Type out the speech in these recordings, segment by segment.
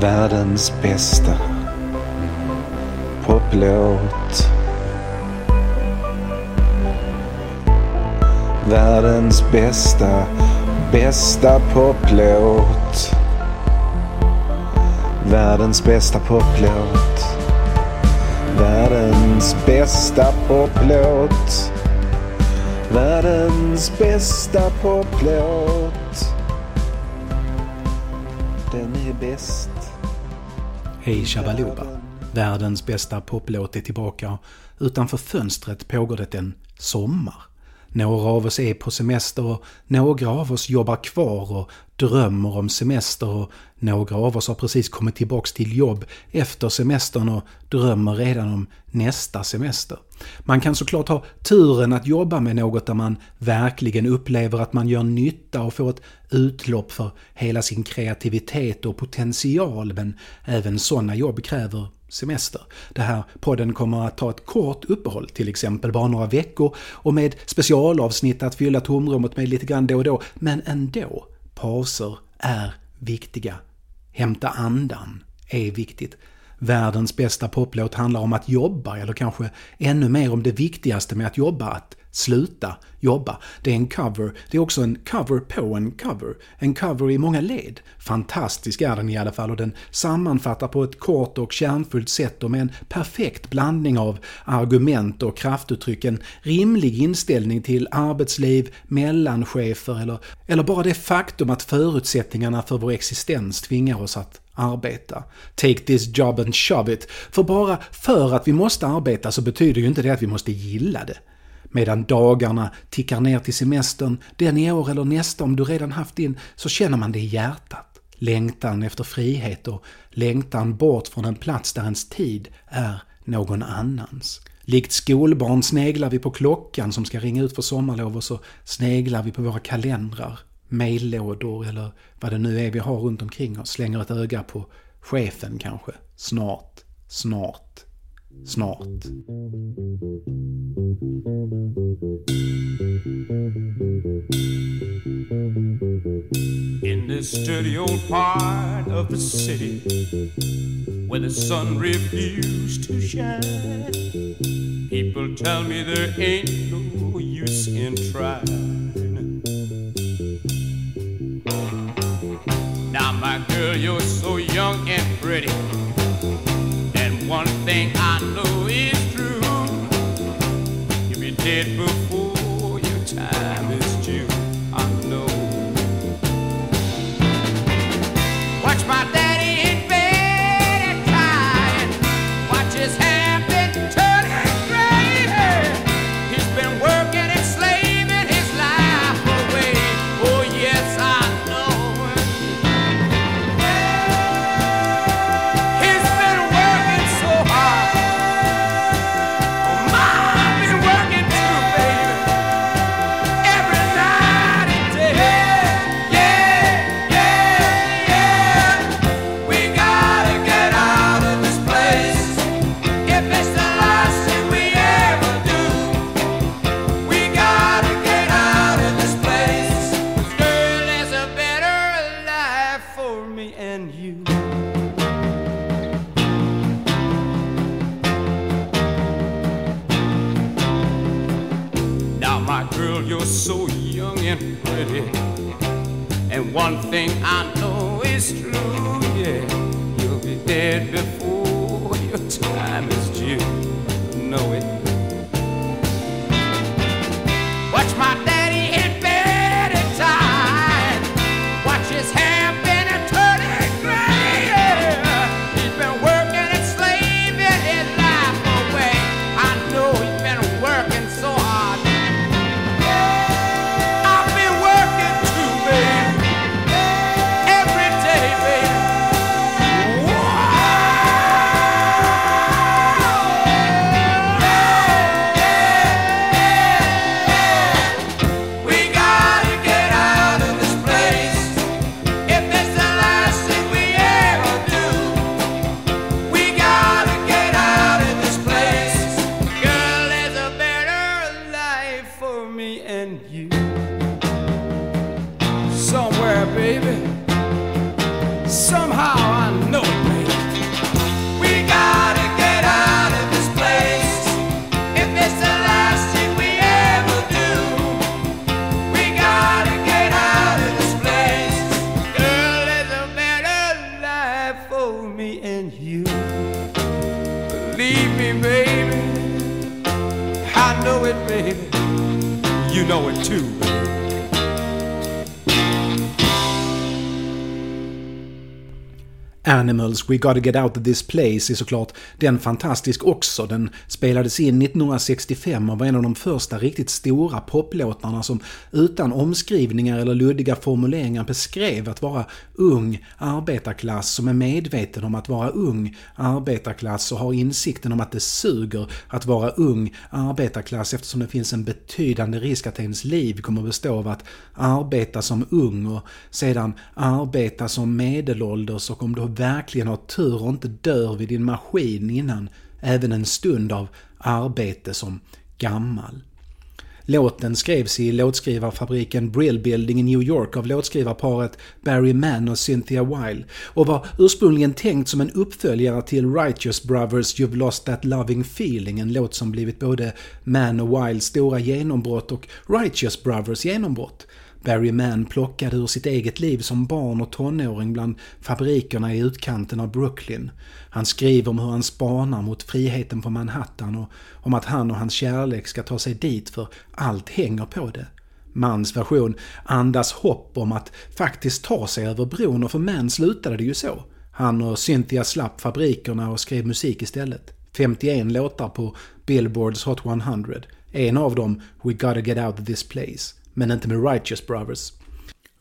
Världens bästa poplåt. Världens bästa, bästa poplåt. Världens bästa poplåt. Världens bästa poplåt. Världens bästa poplåt. Den är bäst. Hej Shabaluba. Världens bästa poplåt är tillbaka. Utanför fönstret pågår det en sommar. Några av oss är på semester och några av oss jobbar kvar och drömmer om semester och några av oss har precis kommit tillbaks till jobb efter semestern och drömmer redan om nästa semester. Man kan såklart ha turen att jobba med något där man verkligen upplever att man gör nytta och får ett utlopp för hela sin kreativitet och potential men även sådana jobb kräver semester. Det här podden kommer att ta ett kort uppehåll, till exempel bara några veckor och med specialavsnitt att fylla tomrummet med lite grann då och då, men ändå. Pauser är viktiga. Hämta andan är viktigt. Världens bästa poplåt handlar om att jobba, eller kanske ännu mer om det viktigaste med att jobba, att sluta jobba. Det är en cover, det är också en cover på en cover. En cover i många led. Fantastisk är den i alla fall och den sammanfattar på ett kort och kärnfullt sätt och med en perfekt blandning av argument och kraftuttryck en rimlig inställning till arbetsliv, mellanchefer eller, eller bara det faktum att förutsättningarna för vår existens tvingar oss att arbeta. Take this job and shove it. För bara för att vi måste arbeta så betyder ju inte det att vi måste gilla det. Medan dagarna tickar ner till semestern, den i år eller nästa om du redan haft din, så känner man det i hjärtat. Längtan efter frihet och längtan bort från en plats där ens tid är någon annans. Likt skolbarn sneglar vi på klockan som ska ringa ut för sommarlov och så sneglar vi på våra kalendrar, mejllådor eller vad det nu är vi har runt omkring oss. Slänger ett öga på chefen kanske. Snart, snart, snart. In this dirty old part of the city where the sun refused to shine, people tell me there ain't no use in trying. Girl, you're so young and pretty, and one thing I know is true. You'll be dead before And one thing I know is true, yeah. You'll be dead before your time is due. Know it. Beatles We Gotta Get Out of This Place är såklart den fantastisk också. Den spelades in 1965 och var en av de första riktigt stora poplåtarna som utan omskrivningar eller luddiga formuleringar beskrev att vara ung arbetarklass som är medveten om att vara ung arbetarklass och har insikten om att det suger att vara ung arbetarklass eftersom det finns en betydande risk att ens liv kommer att bestå av att arbeta som ung och sedan arbeta som medelålders och om du verkligen har tur och inte dör vid din maskin innan även en stund av arbete som gammal. Låten skrevs i låtskrivarfabriken Brill Building i New York av låtskrivarparet Barry Mann och Cynthia Weil och var ursprungligen tänkt som en uppföljare till Righteous Brothers You've Lost That Loving Feeling, en låt som blivit både Mann och Wiles stora genombrott och Righteous Brothers genombrott. Barry Mann plockade ur sitt eget liv som barn och tonåring bland fabrikerna i utkanten av Brooklyn. Han skriver om hur han spanar mot friheten på Manhattan och om att han och hans kärlek ska ta sig dit för allt hänger på det. Mans version andas hopp om att faktiskt ta sig över bron och för Mann slutade det ju så. Han och Cynthia slapp fabrikerna och skrev musik istället. 51 låtar på Billboards Hot 100. En av dem We Gotta Get Out of This Place men inte med Righteous Brothers.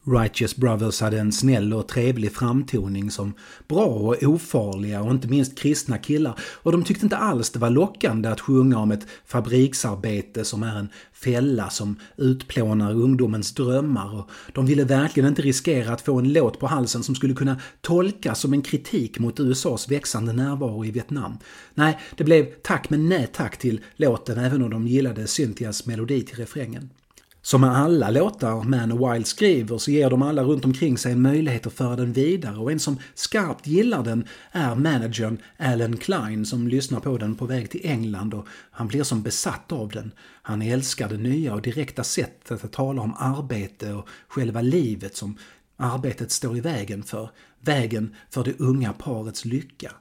Righteous Brothers hade en snäll och trevlig framtoning som bra och ofarliga och inte minst kristna killar och de tyckte inte alls det var lockande att sjunga om ett fabriksarbete som är en fälla som utplånar ungdomens drömmar och de ville verkligen inte riskera att få en låt på halsen som skulle kunna tolkas som en kritik mot USAs växande närvaro i Vietnam. Nej, det blev tack men nej tack till låten även om de gillade Cynthias melodi till refrängen. Som med alla låtar Man och Wild skriver så ger de alla runt omkring sig en möjlighet att föra den vidare och en som skarpt gillar den är managern Alan Klein som lyssnar på den på väg till England och han blir som besatt av den. Han älskar det nya och direkta sättet att tala om arbete och själva livet som arbetet står i vägen för. Vägen för det unga parets lycka.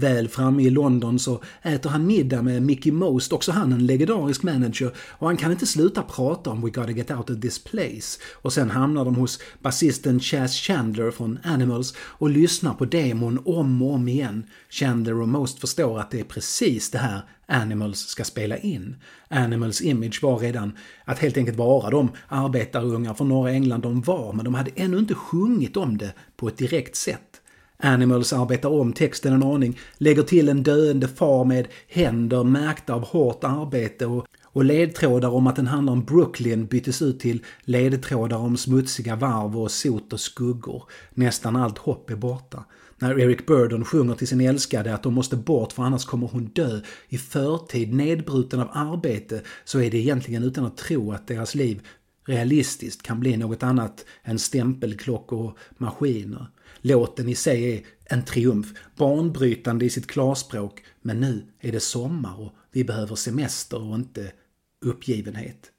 Väl framme i London så äter han middag med Mickey Most, också han en legendarisk manager, och han kan inte sluta prata om We gotta get out of this place. Och sen hamnar de hos basisten Chas Chandler från Animals och lyssnar på demon om och om igen. Chandler och Most förstår att det är precis det här Animals ska spela in. Animals image var redan att helt enkelt vara de arbetarungar från norra England de var, men de hade ännu inte sjungit om det på ett direkt sätt. Animals arbetar om texten en aning, lägger till en döende far med händer märkta av hårt arbete och, och ledtrådar om att den handlar om Brooklyn byttes ut till ledtrådar om smutsiga varv och sot och skuggor. Nästan allt hopp är borta. När Eric Burdon sjunger till sin älskade att de måste bort för annars kommer hon dö i förtid nedbruten av arbete så är det egentligen utan att tro att deras liv realistiskt kan bli något annat än stämpelklockor och maskiner. Låten i sig är en triumf, banbrytande i sitt klarspråk, men nu är det sommar och vi behöver semester och inte uppgivenhet.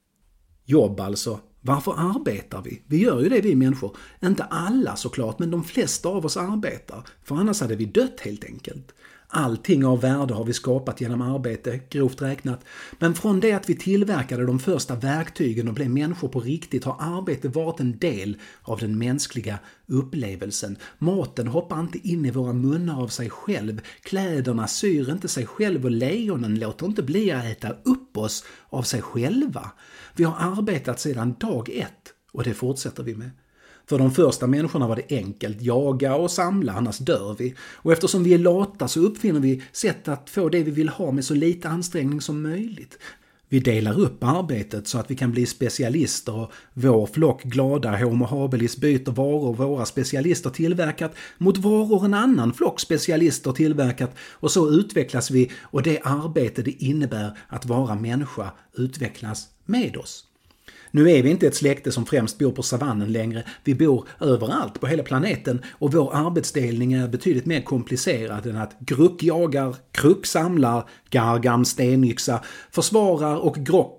Jobb alltså. Varför arbetar vi? Vi gör ju det vi människor. Inte alla såklart, men de flesta av oss arbetar. För annars hade vi dött helt enkelt. Allting av värde har vi skapat genom arbete, grovt räknat. Men från det att vi tillverkade de första verktygen och blev människor på riktigt har arbete varit en del av den mänskliga upplevelsen. Maten hoppar inte in i våra munnar av sig själv. Kläderna syr inte sig själv och lejonen låter inte bli att äta upp oss av sig själva. Vi har arbetat sedan dag ett och det fortsätter vi med. För de första människorna var det enkelt, jaga och samla, annars dör vi. Och eftersom vi är lata så uppfinner vi sätt att få det vi vill ha med så lite ansträngning som möjligt. Vi delar upp arbetet så att vi kan bli specialister och vår flock glada Homo habilis byter varor våra specialister tillverkat mot varor en annan flock specialister tillverkat och så utvecklas vi och det arbete det innebär att vara människa utvecklas med oss. Nu är vi inte ett släkte som främst bor på savannen längre. Vi bor överallt på hela planeten och vår arbetsdelning är betydligt mer komplicerad än att Gruck jagar, Kruck samlar, Gargam stenyxa, försvarar och Grock...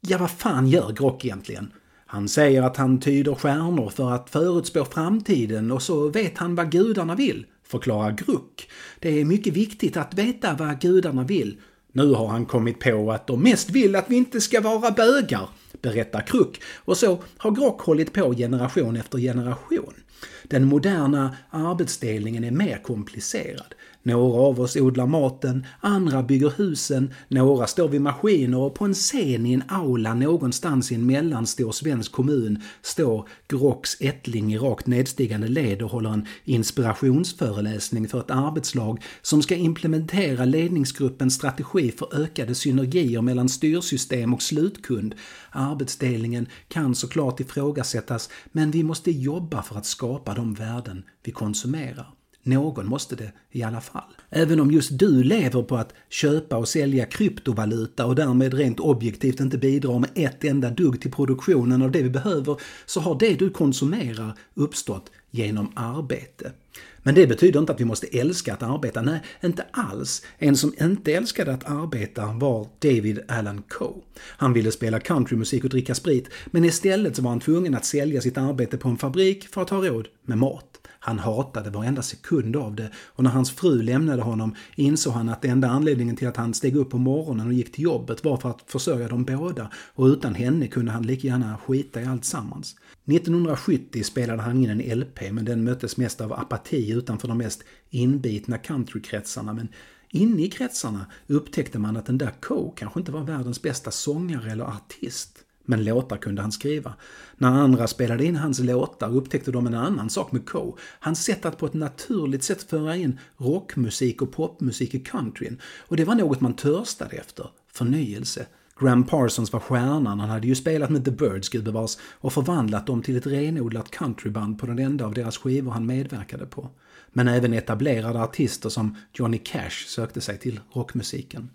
Ja, vad fan gör Grock egentligen? Han säger att han tyder stjärnor för att förutspå framtiden och så vet han vad gudarna vill, förklarar Gruck. Det är mycket viktigt att veta vad gudarna vill. Nu har han kommit på att de mest vill att vi inte ska vara bögar, berättar Kruck. Och så har Grock hållit på generation efter generation. Den moderna arbetsdelningen är mer komplicerad. Några av oss odlar maten, andra bygger husen, några står vid maskiner och på en scen i en aula någonstans i en mellanstor svensk kommun står Grocks ättling i rakt nedstigande led och håller en inspirationsföreläsning för ett arbetslag som ska implementera ledningsgruppens strategi för ökade synergier mellan styrsystem och slutkund. Arbetsdelningen kan såklart ifrågasättas, men vi måste jobba för att skapa de värden vi konsumerar. Någon måste det i alla fall. Även om just du lever på att köpa och sälja kryptovaluta och därmed rent objektivt inte bidrar med ett enda dugg till produktionen av det vi behöver, så har det du konsumerar uppstått genom arbete. Men det betyder inte att vi måste älska att arbeta. Nej, inte alls. En som inte älskade att arbeta var David Allan Coe. Han ville spela countrymusik och dricka sprit, men istället så var han tvungen att sälja sitt arbete på en fabrik för att ha råd med mat. Han hatade varenda sekund av det och när hans fru lämnade honom insåg han att enda anledningen till att han steg upp på morgonen och gick till jobbet var för att försörja dem båda och utan henne kunde han lika gärna skita i allt sammans. 1970 spelade han in en LP men den möttes mest av apati utanför de mest inbitna countrykretsarna men inne i kretsarna upptäckte man att den där Coe kanske inte var världens bästa sångare eller artist. Men låtar kunde han skriva. När andra spelade in hans låtar upptäckte de en annan sak med Coe. Hans sätt att på ett naturligt sätt föra in rockmusik och popmusik i countryn. Och det var något man törstade efter. Förnyelse. Graham Parsons var stjärnan, han hade ju spelat med The Birds gudbevars och förvandlat dem till ett renodlat countryband på den enda av deras skivor han medverkade på. Men även etablerade artister som Johnny Cash sökte sig till rockmusiken.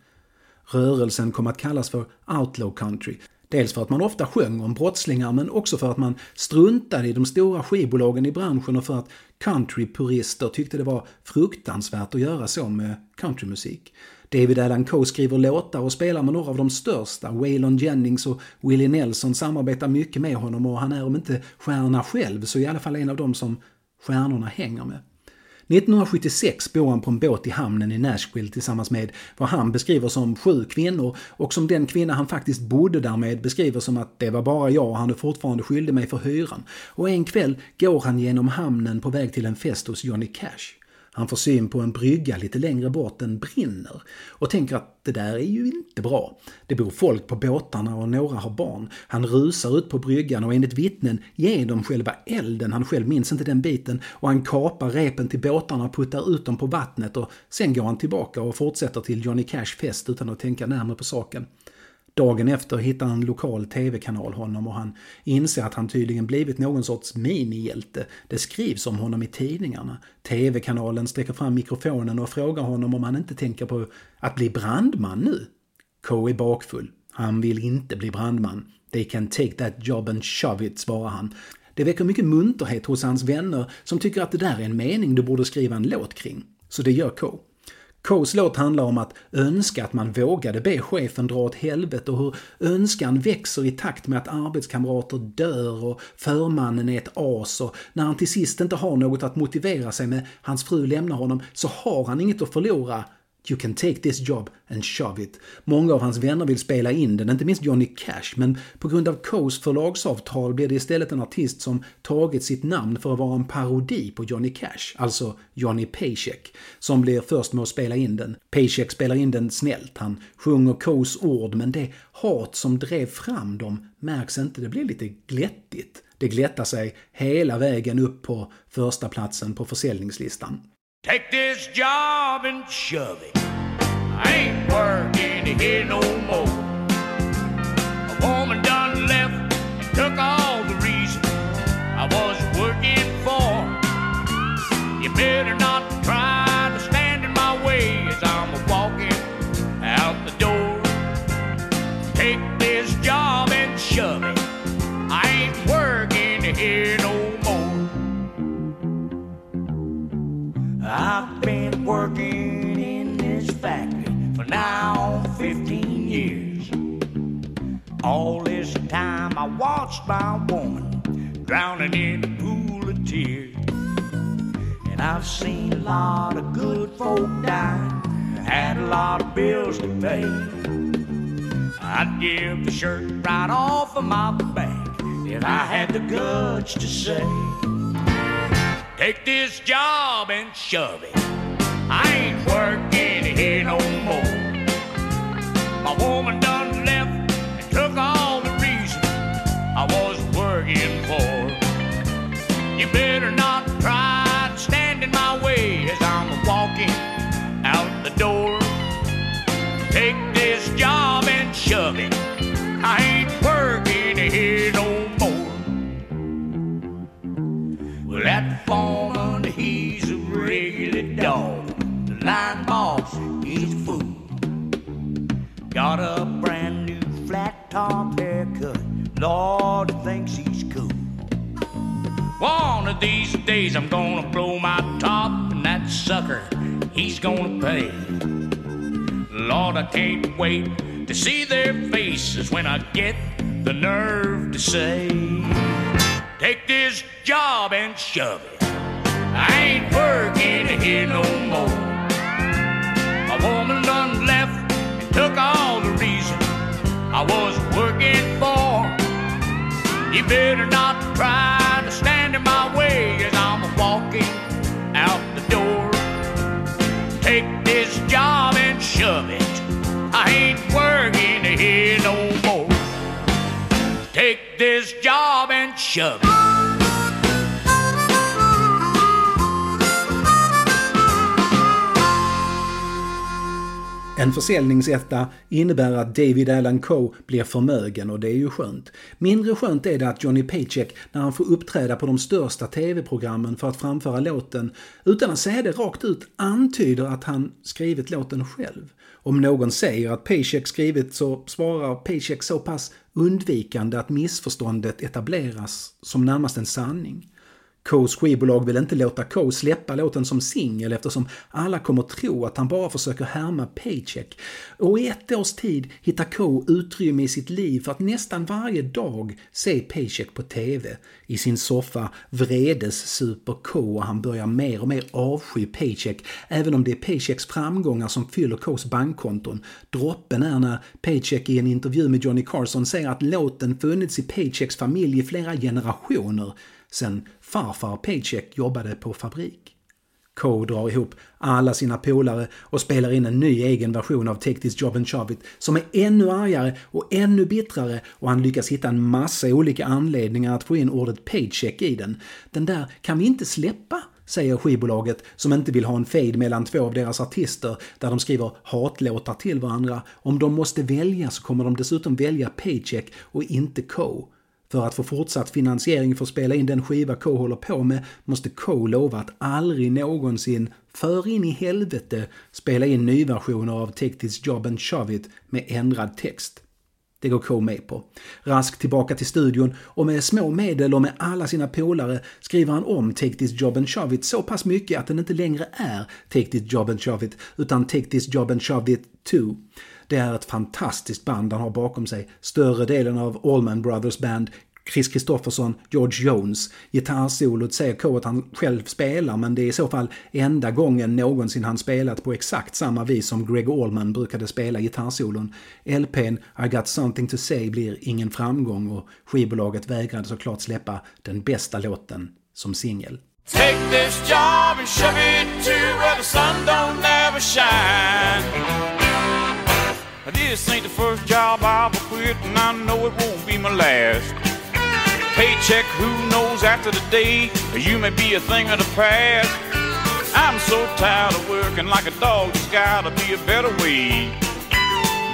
Rörelsen kom att kallas för outlaw country Dels för att man ofta sjöng om brottslingar men också för att man struntade i de stora skivbolagen i branschen och för att countrypurister tyckte det var fruktansvärt att göra så med countrymusik. David Allan Coe skriver låtar och spelar med några av de största. Waylon Jennings och Willie Nelson samarbetar mycket med honom och han är om inte stjärna själv så i alla fall en av dem som stjärnorna hänger med. 1976 bor han på en båt i hamnen i Nashville tillsammans med vad han beskriver som sju kvinnor och som den kvinna han faktiskt bodde där med beskriver som att det var bara jag och han är fortfarande skyldig mig för hyran. Och en kväll går han genom hamnen på väg till en fest hos Johnny Cash. Han får syn på en brygga lite längre bort, den brinner. Och tänker att det där är ju inte bra. Det bor folk på båtarna och några har barn. Han rusar ut på bryggan och enligt vittnen ger de själva elden. Han själv minns inte den biten. Och han kapar repen till båtarna och puttar ut dem på vattnet och sen går han tillbaka och fortsätter till Johnny Cash fest utan att tänka närmare på saken. Dagen efter hittar en lokal tv-kanal honom och han inser att han tydligen blivit någon sorts minihjälte. Det skrivs om honom i tidningarna. TV-kanalen sträcker fram mikrofonen och frågar honom om han inte tänker på att bli brandman nu. K är bakfull. Han vill inte bli brandman. They can take that job and shove it, svarar han. Det väcker mycket munterhet hos hans vänner som tycker att det där är en mening du borde skriva en låt kring. Så det gör K. Coes låt handlar om att önska att man vågade be chefen dra åt helvete och hur önskan växer i takt med att arbetskamrater dör och förmannen är ett as och när han till sist inte har något att motivera sig med, hans fru lämnar honom, så har han inget att förlora. You can take this job and shove it. Många av hans vänner vill spela in den, inte minst Johnny Cash, men på grund av Coes förlagsavtal blir det istället en artist som tagit sitt namn för att vara en parodi på Johnny Cash, alltså Johnny Paycheck, som blir först med att spela in den. Paycheck spelar in den snällt, han sjunger Coes ord, men det hat som drev fram dem märks inte, det blir lite glättigt. Det glättar sig hela vägen upp på första platsen på försäljningslistan. Take this job and shove it. I ain't working here no more. A woman done left and took all the reason I was working for. You better not working in this factory for now 15 years. All this time I watched my woman drowning in a pool of tears. And I've seen a lot of good folk die, had a lot of bills to pay. I'd give the shirt right off of my back if I had the guts to say, Take this job and shove it. I ain't working here no more. My woman done left and took all the reason I was working for. You better not try to stand in my way as I'm walking out the door. Take this job and shove it. I ain't Got a brand new flat top haircut. Lord thinks he's cool. One of these days I'm gonna blow my top, and that sucker, he's gonna pay. Lord, I can't wait to see their faces when I get the nerve to say, Take this job and shove it. I ain't working here no more. My woman done left took all the reason I was working for. You better not try to stand in my way as I'm walking out the door. Take this job and shove it. I ain't working here no more. Take this job and shove it. En försäljningsetta innebär att David Allan Coe blir förmögen och det är ju skönt. Mindre skönt är det att Johnny Paycheck, när han får uppträda på de största tv-programmen för att framföra låten, utan att säga det rakt ut, antyder att han skrivit låten själv. Om någon säger att Paycheck skrivit så svarar Paycheck så pass undvikande att missförståndet etableras som närmast en sanning. Coes skivbolag vill inte låta Coe släppa låten som singel eftersom alla kommer tro att han bara försöker härma Paycheck. Och i ett års tid hittar Coe utrymme i sitt liv för att nästan varje dag se Paycheck på TV. I sin soffa vredes super Coe och han börjar mer och mer avsky Paycheck även om det är Paychecks framgångar som fyller Coes bankkonton. Droppen är när Paycheck i en intervju med Johnny Carson säger att låten funnits i Paychecks familj i flera generationer sen farfar Paycheck jobbade på fabrik. Coe drar ihop alla sina polare och spelar in en ny egen version av Take This Job and Shove It som är ännu argare och ännu bittrare och han lyckas hitta en massa olika anledningar att få in ordet paycheck i den. Den där kan vi inte släppa, säger skivbolaget som inte vill ha en fade mellan två av deras artister där de skriver hatlåtar till varandra. Om de måste välja så kommer de dessutom välja Paycheck och inte Coe. För att få fortsatt finansiering för att spela in den skiva Coe håller på med måste Coe lova att aldrig någonsin, för in i helvete, spela in nyversioner av Take This Job and Shove It med ändrad text. Det går Coe med på. Raskt tillbaka till studion och med små medel och med alla sina polare skriver han om Take This Job and Shove It så pass mycket att den inte längre är Take This Job and Shove It utan Take This Job and Shove It 2. Det är ett fantastiskt band han har bakom sig. Större delen av Allman Brothers Band Chris Kristoffersson, George Jones. Gitarrsolot säger Coe att han själv spelar men det är i så fall enda gången någonsin han spelat på exakt samma vis som Greg Allman brukade spela gitarrsolon. LPn I got something to say blir ingen framgång och skivbolaget vägrade såklart släppa den bästa låten som singel. Take this job and shove it to where the sun don't ever shine. This ain't the first job I've ever quit, and I know it won't be my last. Paycheck, who knows after the day, you may be a thing of the past. I'm so tired of working like a dog, there's gotta be a better way.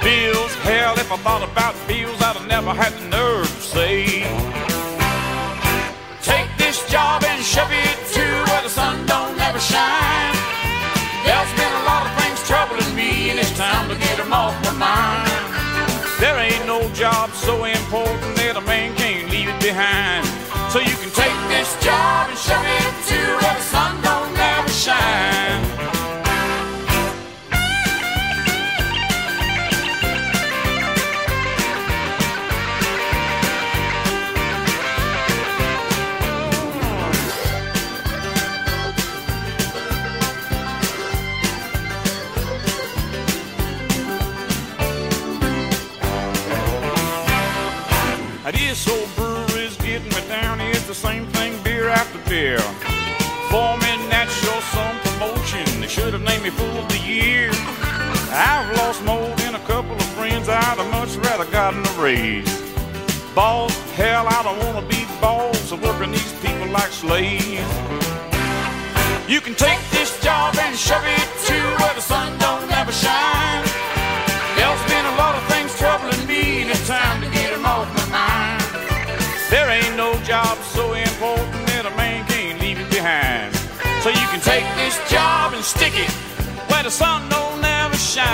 Bills, hell, if I thought about bills, I'd have never had the nerve to say. Take this job and shove it to where the sun don't ever shine. Mind. There ain't no job so important that a man can't leave it behind. So you can take this job and shove it fear. Foreman, that's your some promotion. They should have named me Fool of the Year. I've lost more than a couple of friends. I'd have much rather gotten a raise. Boss, hell, I don't want to be boss of working these people like slaves. You can take this job and shove it to where the sun don't ever shine. There's been a lot of things troubling me, and it's time to get them off my mind. There ain't no job so in so you can take this job and stick it where the sun don't ever shine.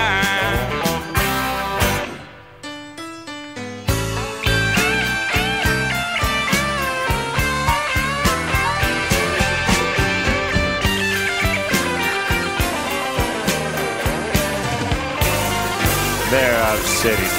There, I've said it.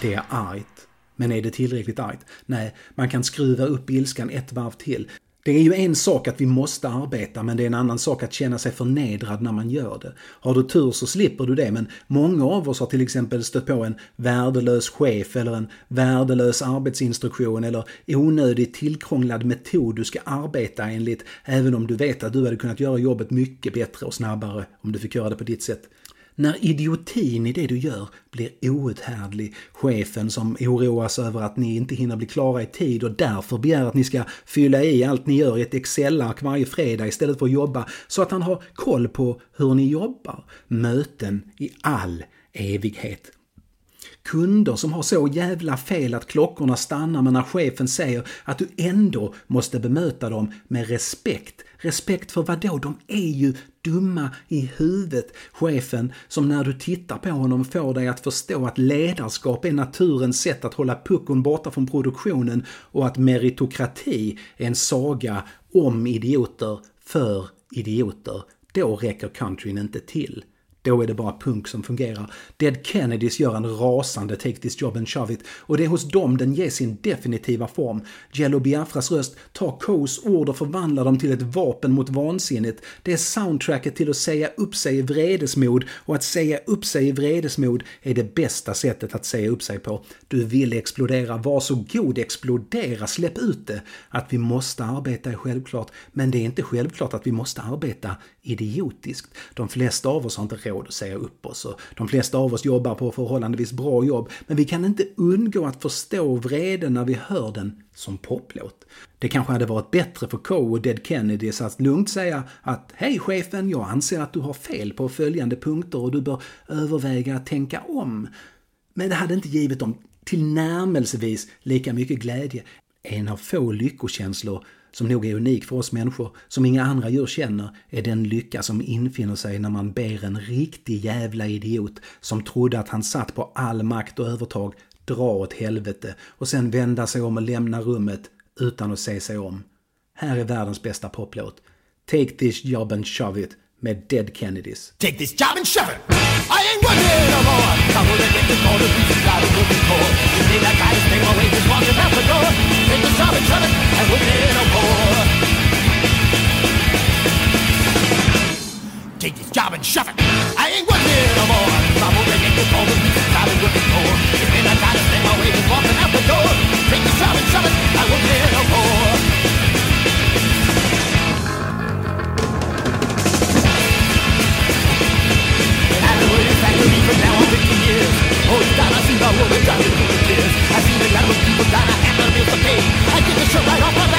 Det är argt. Men är det tillräckligt argt? Nej, man kan skruva upp ilskan ett varv till. Det är ju en sak att vi måste arbeta, men det är en annan sak att känna sig förnedrad när man gör det. Har du tur så slipper du det, men många av oss har till exempel stött på en värdelös chef eller en värdelös arbetsinstruktion eller onödigt tillkrånglad metod du ska arbeta enligt, även om du vet att du hade kunnat göra jobbet mycket bättre och snabbare om du fick göra det på ditt sätt. När idiotin i det du gör blir outhärdlig, chefen som oroas över att ni inte hinner bli klara i tid och därför begär att ni ska fylla i allt ni gör i ett Excel-ark varje fredag istället för att jobba så att han har koll på hur ni jobbar. Möten i all evighet. Kunder som har så jävla fel att klockorna stannar men när chefen säger att du ändå måste bemöta dem med respekt. Respekt för vad då? De är ju dumma i huvudet. Chefen som när du tittar på honom får dig att förstå att ledarskap är naturens sätt att hålla puckon borta från produktionen och att meritokrati är en saga om idioter för idioter. Då räcker countryn inte till. Då är det bara punk som fungerar. Dead Kennedys gör en rasande Take This Job and Shove It och det är hos dem den ger sin definitiva form. Jello Biafras röst tar Coes ord och förvandlar dem till ett vapen mot vansinnet. Det är soundtracket till att säga upp sig i vredesmod och att säga upp sig i vredesmod är det bästa sättet att säga upp sig på. Du vill explodera, var så god explodera, släpp ut det. Att vi måste arbeta är självklart, men det är inte självklart att vi måste arbeta idiotiskt. De flesta av oss har inte råd att säga upp oss och de flesta av oss jobbar på förhållandevis bra jobb, men vi kan inte undgå att förstå vreden när vi hör den som poplåt. Det kanske hade varit bättre för Coe och Dead Kennedys att lugnt säga att Hej chefen, jag anser att du har fel på följande punkter och du bör överväga att tänka om. Men det hade inte givit dem tillnärmelsevis lika mycket glädje. En av få lyckokänslor som nog är unik för oss människor, som inga andra djur känner, är den lycka som infinner sig när man ber en riktig jävla idiot som trodde att han satt på all makt och övertag dra åt helvete och sen vända sig om och lämna rummet utan att se sig om. Här är världens bästa poplåt. Take this job and shove it med Dead Kennedys. Take this job and shove it. I ain't working no more. Come with a get this all the pieces out of looking for. You see that guy is taking away just walking out the door. Take this job and shove it. I ain't working no more. Take this job and shove it. I ain't working no more. Come with a get this all the pieces out of looking for. You think that guy is taking away just walking out the door. Take this job and shove it. I ain't working no more. I've been waiting factory for now on 15 years. Oh, God, I see the woman driving through the tears. I see the lot of people down, I have no bills to pay. I get the shirt right off my